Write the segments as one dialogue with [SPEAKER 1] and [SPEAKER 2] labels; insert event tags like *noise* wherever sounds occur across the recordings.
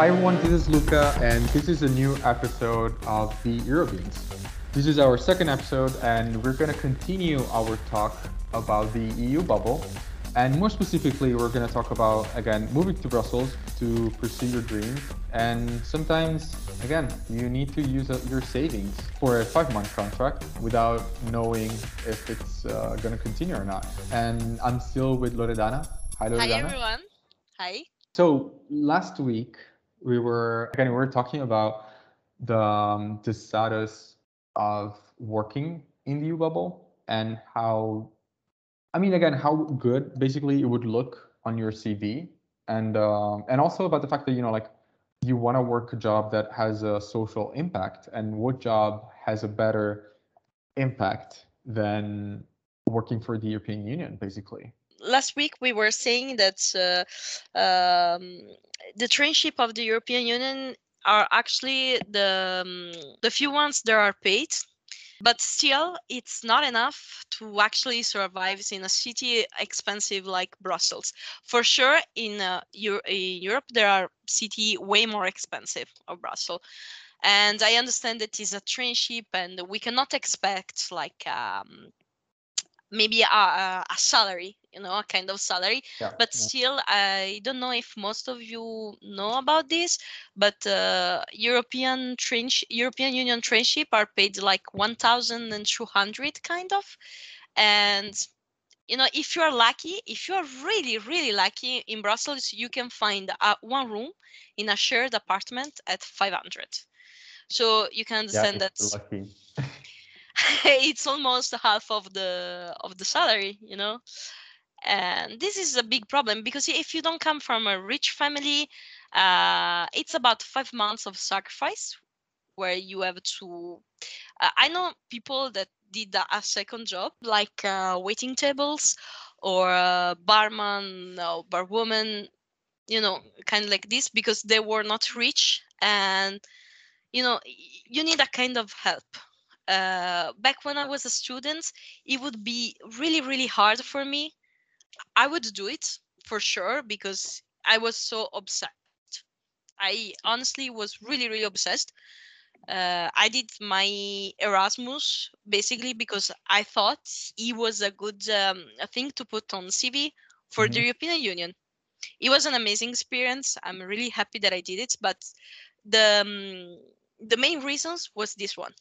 [SPEAKER 1] Hi everyone, this is Luca, and this is a new episode of the Eurobeans. This is our second episode, and we're going to continue our talk about the EU bubble. And more specifically, we're going to talk about, again, moving to Brussels to pursue your dreams. And sometimes, again, you need to use uh, your savings for a five month contract without knowing if it's uh, going to continue or not. And I'm still with Loredana. Hi, Loredana.
[SPEAKER 2] Hi, everyone. Hi.
[SPEAKER 1] So last week, we were again we were talking about the um, the status of working in the EU bubble and how I mean again how good basically it would look on your CV and um, and also about the fact that you know like you want to work a job that has a social impact. And what job has a better impact than working for the European Union basically
[SPEAKER 2] last week we were saying that uh, um, the trainship of the European Union are actually the um, the few ones that are paid but still it's not enough to actually survive in a city expensive like brussels. For sure in, uh, in europe there are city way more expensive of brussels. And i understand that it's a trainship and we cannot expect like um, maybe a, a, salary you know a kind of salary
[SPEAKER 1] yeah,
[SPEAKER 2] but still i don't know if most of you know about this but uh, european train european union trainship are paid like 1200 kind of. And you know if you're lucky if you're really really lucky in brussels you can find a, one room in a shared apartment at 500 so you can understand
[SPEAKER 1] yeah,
[SPEAKER 2] that
[SPEAKER 1] lucky. *laughs*
[SPEAKER 2] it's almost half of the of the salary you know? And this is a big problem because if you don't come from a rich family uh, it's about five months of sacrifice where you have to uh, i know people that did a second job like uh, waiting tables or uh, barman or barwoman you know kind of like this because they were not rich and you know you need a kind of help uh, back when I was a student, it would be really, really hard for me. I would do it for sure because I was so obsessed. I honestly was really, really obsessed. Uh, I did my Erasmus basically because I thought it was a good um, thing to put on CV for mm-hmm. the European Union. It was an amazing experience. I'm really happy that I did it, but the um, the main reasons was this one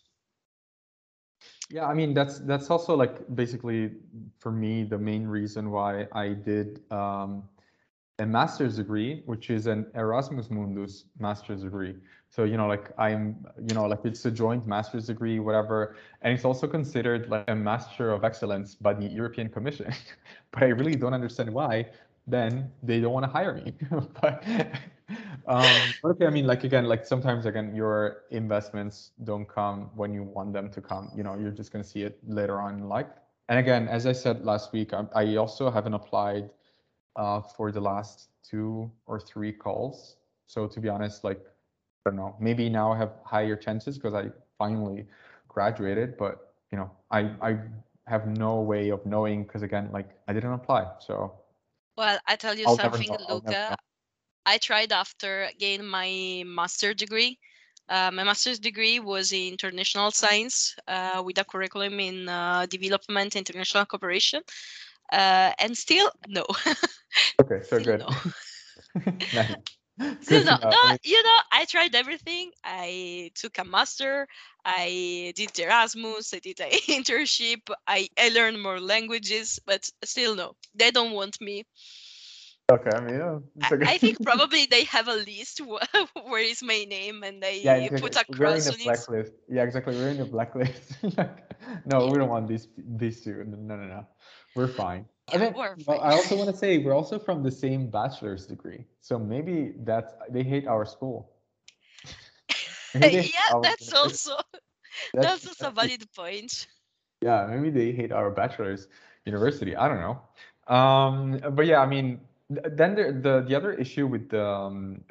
[SPEAKER 1] yeah, I mean that's that's also like basically for me the main reason why I did um, a master's degree, which is an Erasmus Mundus master's degree. So you know, like I'm, you know, like it's a joint master's degree, whatever, and it's also considered like a master of excellence by the European Commission. *laughs* but I really don't understand why then they don't want to hire me. *laughs* but um, okay, I mean, like again, like sometimes again, your investments don't come when you want them to come. You know, you're just going to see it later on in life. And again, as I said last week, I, I also haven't applied uh, for the last two or three calls. So to be honest, like I don't know, maybe now I have higher chances because I finally graduated. But you know, I I have no way of knowing because again, like I didn't apply. So
[SPEAKER 2] well, I tell you
[SPEAKER 1] I'll
[SPEAKER 2] something. Luca. I tried after getting my master's degree. Uh, my master's degree was in international science uh, with a curriculum in uh, development international cooperation. Uh, and still, no. *laughs*
[SPEAKER 1] okay, so good. No. *laughs*
[SPEAKER 2] nice. *laughs* Still no, no, you know, I tried everything. I took a master. I did Erasmus. I did an internship. I, I learned more languages, but still no, they don't want me.
[SPEAKER 1] Okay, I mean, okay.
[SPEAKER 2] I, I, think *laughs* probably they have a list *laughs* where is my name and they yeah, exactly. put a cross
[SPEAKER 1] We're in the blacklist. Yeah, exactly. We're in the blacklist. *laughs* no, we don't want these these two. No, no, no. We're fine.
[SPEAKER 2] Yeah, I, think, we're fine.
[SPEAKER 1] I also want to say we're also from the same bachelor's degree, so maybe that's they hate our school.
[SPEAKER 2] yeah, that's also that's, that's also a valid point.
[SPEAKER 1] Yeah, maybe they hate our bachelor's university. I don't know. Um, but yeah, I mean, then the, the the other issue with the um,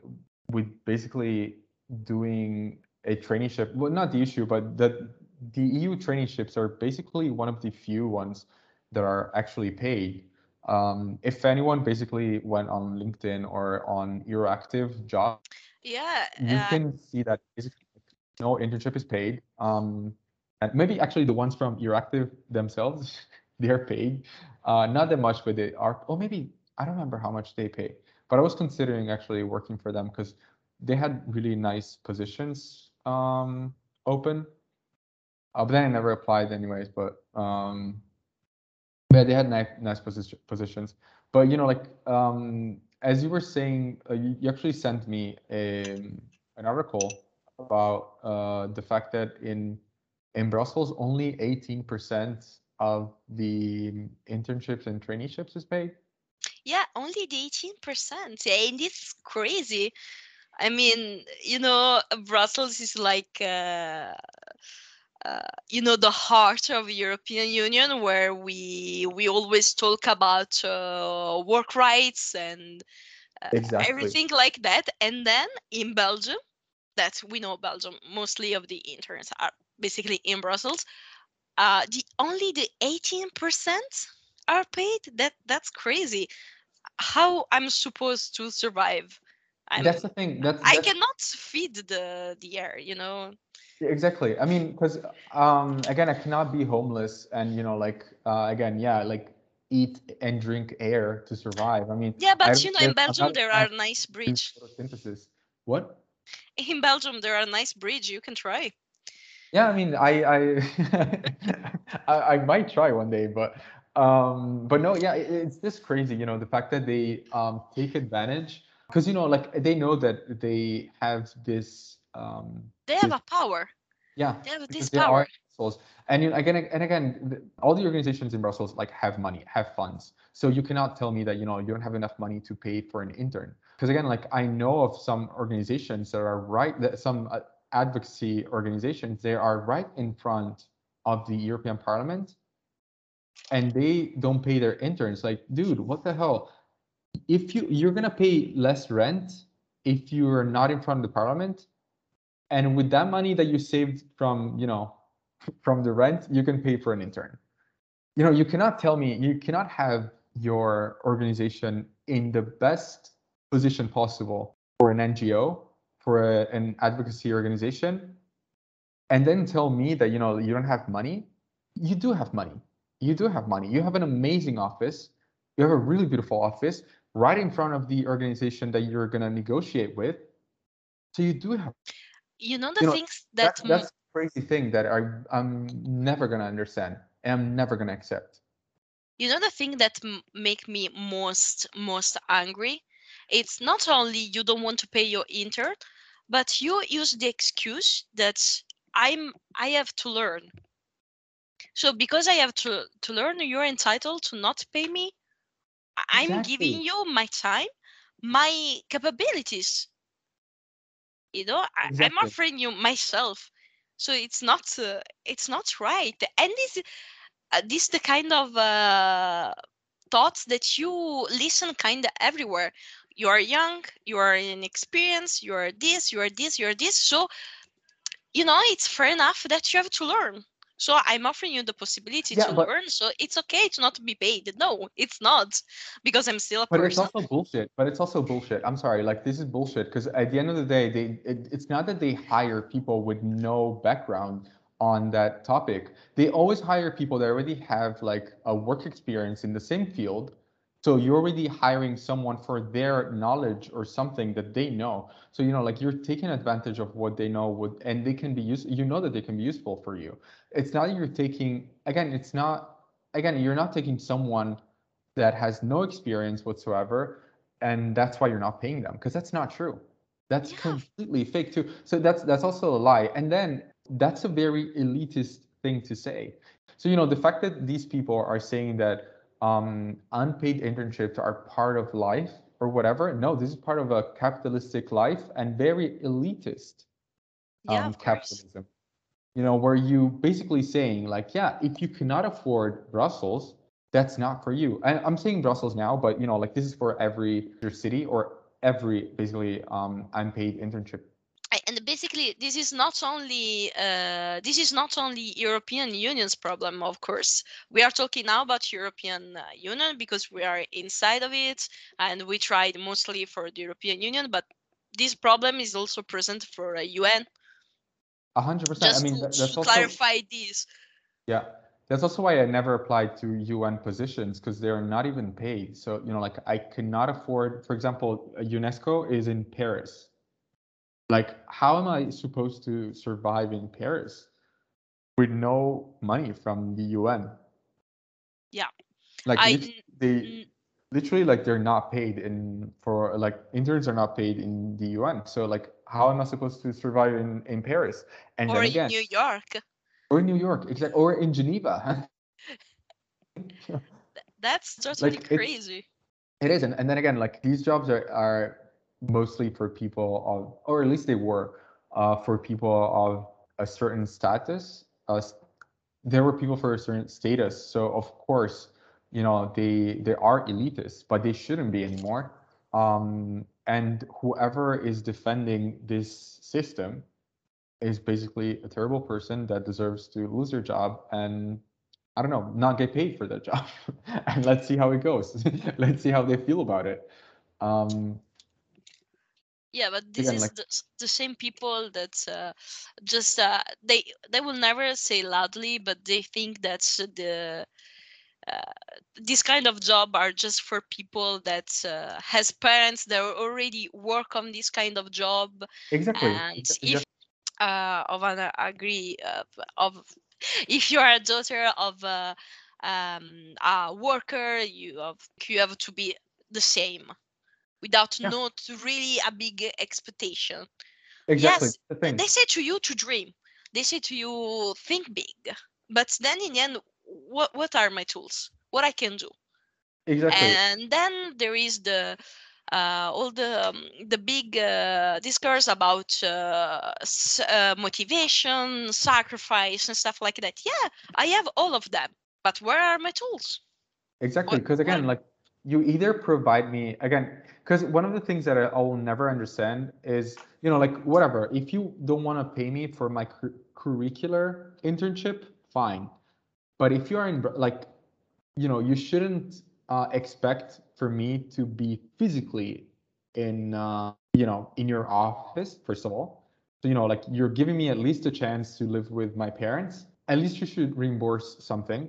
[SPEAKER 1] with basically doing a traineeship well not the issue but that the eu traineeships are basically one of the few ones that are actually paid Um, if anyone basically went on LinkedIn or on Euractiv job,
[SPEAKER 2] yeah,
[SPEAKER 1] you
[SPEAKER 2] uh,
[SPEAKER 1] can see that basically no internship is paid. Um, and maybe actually the ones from Euractiv themselves, *laughs* they are paid. Uh, not that much, but they are. Oh, maybe I don't remember how much they pay. But I was considering actually working for them because they had really nice positions um, open. Uh, but then I never applied anyways. But um, yeah, they had nice nice position, positions. But you know, like um, as you were saying, uh, you, you actually sent me a, an article about uh, the fact that in in Brussels only 18% of the internships and traineeships is paid.
[SPEAKER 2] Yeah, only the 18%. And it's crazy. I mean, you know, Brussels is like uh, uh, you know the heart of European Union, where we we always talk about uh, work rights and uh,
[SPEAKER 1] Exactly.
[SPEAKER 2] everything like that. And then in Belgium, that we know Belgium, mostly of the interns are basically in Brussels. Uh, the only the 18% are paid. That that's crazy. How I'm supposed to survive? I'm
[SPEAKER 1] That's the thing. That's,
[SPEAKER 2] I cannot feed the the air, you know.
[SPEAKER 1] Exactly. I mean, because um, again, I cannot be homeless and you know, like uh, again, yeah, like eat and drink air to survive. I mean,
[SPEAKER 2] Yeah, but you know, in Belgium
[SPEAKER 1] not
[SPEAKER 2] there are nice bridge.
[SPEAKER 1] photosynthesis. What?
[SPEAKER 2] In Belgium there are nice bridge. You can try.
[SPEAKER 1] Yeah, I mean, I I *laughs* I, I might try one day, but um, but no, yeah, it, it's just crazy, you know, the fact that they um take advantage because you know, like they know that they have this um
[SPEAKER 2] They have
[SPEAKER 1] this
[SPEAKER 2] a power.
[SPEAKER 1] Yeah,
[SPEAKER 2] They have this power.
[SPEAKER 1] Brussels, and you, know, again and again, all the organizations in Brussels like have money, have funds. So you cannot tell me that you know you don't have enough money to pay for an intern. Because again, like I know of some organizations that are right, that some uh, advocacy organizations, they are right in front of the European Parliament, and they don't pay their interns. Like, dude, what the hell? If you you're gonna pay less rent if you are not in front of the Parliament, and with that money that you saved from you know *laughs* from the rent you can pay for an intern you know you cannot tell me you cannot have your organization in the best position possible for an ngo for a, an advocacy organization and then tell me that you know you don't have money you do have money you do have money. You have an amazing office. You have a really beautiful office right in front of the organization that you're going to negotiate with. So you do have
[SPEAKER 2] You know the
[SPEAKER 1] You know,
[SPEAKER 2] things that
[SPEAKER 1] that's
[SPEAKER 2] m-
[SPEAKER 1] that's a crazy thing that I I'm never gonna understand and I'm never gonna accept.
[SPEAKER 2] you know the thing that m- make me most most angry? It's not only you don't want to pay your intern but you use the excuse that i'm i have to learn so because i have to to learn you're entitled to not pay me. I'm giving you my time my capabilities. You know I, i'm offering you myself. So it's not uh, it's not right. And this uh, this the kind of uh, thoughts that you listen kind of everywhere. You are young you are inexperienced you are this you are this you are this. So you know it's fair enough that you have to learn so i'm offering you the possibility
[SPEAKER 1] Yeah,
[SPEAKER 2] to
[SPEAKER 1] but
[SPEAKER 2] learn so it's okay to not be paid no it's not because i'm still a
[SPEAKER 1] but it's also bullshit. But it's also bullshit. I'm sorry, like this is bullshit because at the end of the day, they it, it's not that they hire people with no background on that topic. They always hire people that already have like a work experience in the same field. So you're already hiring someone for their knowledge or something that they know. So you know, like you're taking advantage of what they know would, and they can be used. You know that they can be useful for you. It's not you're taking again. It's not again. You're not taking someone that has no experience whatsoever and that's why you're not paying them because that's not true that's
[SPEAKER 2] Yeah.
[SPEAKER 1] completely fake too so that's that's also a lie and then that's a very elitist thing to say so you know the fact that these people are saying that um, unpaid internships are part of life or whatever. No this is part of a capitalistic life and very elitist
[SPEAKER 2] yeah
[SPEAKER 1] um, capitalism. You know where you basically saying like yeah if you cannot afford brussels that's not for you. And i'm saying brussels now but you know like this is for every city or every basically um unpaid internship
[SPEAKER 2] I, and basically this is not only uh, this is not only european union's problem of course we are talking now about european uh, union because we are inside of it and we tried mostly for the european union but this problem is also present for uh, un
[SPEAKER 1] A hundred percent. I mean,
[SPEAKER 2] to, to
[SPEAKER 1] also
[SPEAKER 2] clarify this
[SPEAKER 1] yeah. That's also why I never applied to UN positions because they're not even paid. So you know, like I cannot afford. For example, UNESCO is in Paris. Like, how am I supposed to survive in Paris with no money from the UN?
[SPEAKER 2] Yeah.
[SPEAKER 1] Like
[SPEAKER 2] I
[SPEAKER 1] lit- they
[SPEAKER 2] mm,
[SPEAKER 1] literally like they're not paid in for like interns are not paid in the UN. So like how am I supposed to survive in in Paris? And
[SPEAKER 2] or in
[SPEAKER 1] again,
[SPEAKER 2] new york
[SPEAKER 1] or in New York, exactly, or in Geneva. *laughs*
[SPEAKER 2] that's totally
[SPEAKER 1] Like,
[SPEAKER 2] crazy
[SPEAKER 1] It is, and, and then again, like these jobs are, are mostly for people of, or at least they were, uh, for people of a certain status. Uh, there were people for a certain status, so of course, you know, they they are elitists, but they shouldn't be anymore. Um, and whoever is defending this system is basically a terrible person that deserves to lose their job and I don't know, not get paid for their job. *laughs* and let's see how it goes. *laughs* let's see how they feel about it. Um,
[SPEAKER 2] yeah but this
[SPEAKER 1] Again,
[SPEAKER 2] is
[SPEAKER 1] like-
[SPEAKER 2] the, the same people that uh, just uh, they they will never say loudly but they think that the uh, this kind of job are just for people that uh, has parents that already work on this kind of job
[SPEAKER 1] exactly.
[SPEAKER 2] and
[SPEAKER 1] exa-
[SPEAKER 2] if uh, of an agree uh, of if you are a daughter of a, um, a worker you have you have to be the same without
[SPEAKER 1] Yeah.
[SPEAKER 2] not really a big expectation
[SPEAKER 1] exactly.
[SPEAKER 2] yes,
[SPEAKER 1] the
[SPEAKER 2] they say to you to dream they say to you think big but then in the end what what are my tools what i can do
[SPEAKER 1] Exactly.
[SPEAKER 2] and then there is the uh, all the um, the big uh, discourse about uh, s- uh, motivation, sacrifice, and stuff like that. Yeah, I have all of them, but where are my tools?
[SPEAKER 1] Exactly, because again,
[SPEAKER 2] what-
[SPEAKER 1] like you either provide me again, because one of the things that I, will never understand is, you know, like whatever. If you don't want to pay me for my cur- curricular internship, fine. But if you are in like, you know, you shouldn't uh, expect for me to be physically in, uh, you know, in your office. First of all, so you know, like you're giving me at least a chance to live with my parents. At least you should reimburse something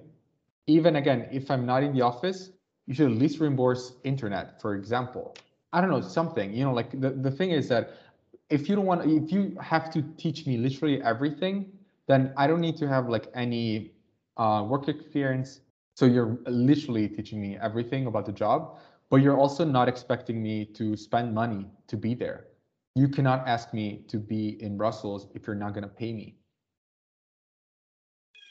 [SPEAKER 1] even again, if I'm not in the office, you should at least reimburse internet, for example. I don't know, something, you know, like the, the thing is that if you don't want, if you have to teach me literally everything, then I don't need to have like any uh, work experience. So you're literally teaching me everything about the job, but you're also not expecting me to spend money to be there. You cannot ask me to be in Brussels if you're not going to pay me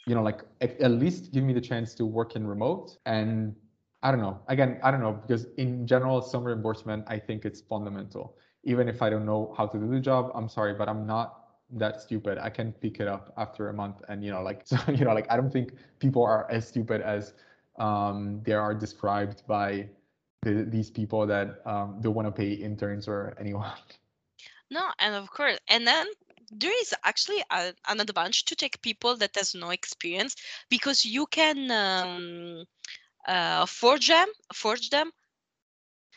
[SPEAKER 1] you know, like at, at least give me the chance to work in remote. And I don't know, again, I don't know, because in general, some reimbursement, I think it's fundamental. Even if I don't know how to do the job, I'm sorry, but I'm not that stupid. I can pick it up after a month. And, you know, like, *laughs* so, you know, like, I don't think people are as stupid as um, they are described by the, these people that um, don't want to pay interns or anyone. *laughs*
[SPEAKER 2] No, and of course, and then there is actually a, an advantage to take people that has no experience because you can um, uh, forge them, forge them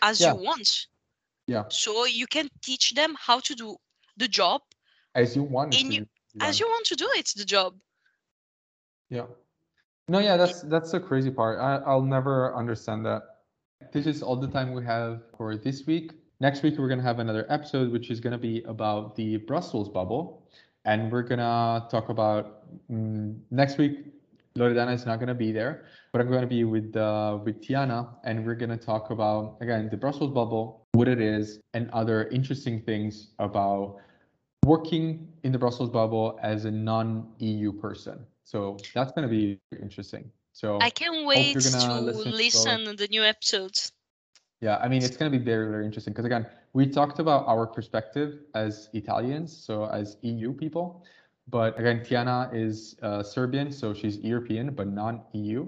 [SPEAKER 2] as
[SPEAKER 1] Yeah.
[SPEAKER 2] you want.
[SPEAKER 1] Yeah.
[SPEAKER 2] So you can teach them how to do the job
[SPEAKER 1] As you want
[SPEAKER 2] In
[SPEAKER 1] to.
[SPEAKER 2] you-
[SPEAKER 1] run.
[SPEAKER 2] as you want to do it. The job.
[SPEAKER 1] Yeah. No, yeah, that's that's the crazy part. I, I'll never understand that. This is all the time we have for this week. Next week we're gonna have another episode, which is gonna be about the Brussels bubble, and we're gonna talk about mm, next week. Loredana is not gonna be there, but I'm gonna be with uh, with Tiana, and we're gonna talk about again the Brussels bubble, what it is, and other interesting things about working in the Brussels bubble as a non-EU person. So that's going to be interesting. So
[SPEAKER 2] I can't wait to
[SPEAKER 1] listen to
[SPEAKER 2] listen to the new episodes.
[SPEAKER 1] yeah, I mean, it's going to be very, very interesting because again, we talked about our perspective as Italians, so as EU people. But again, Tiana is uh, Serbian, so she's European but non-EU.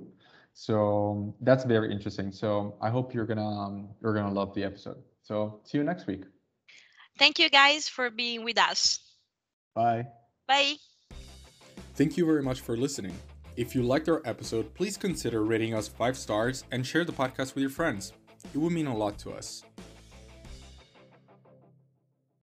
[SPEAKER 1] So that's very interesting. So I hope you're gonna um, you're gonna love the episode. So see you next week.
[SPEAKER 2] Thank you guys for being with us.
[SPEAKER 3] Bye.
[SPEAKER 2] Bye.
[SPEAKER 1] Thank you very much for listening. If you liked our episode, please consider rating us five stars and share the podcast with your friends. It would mean a lot to us.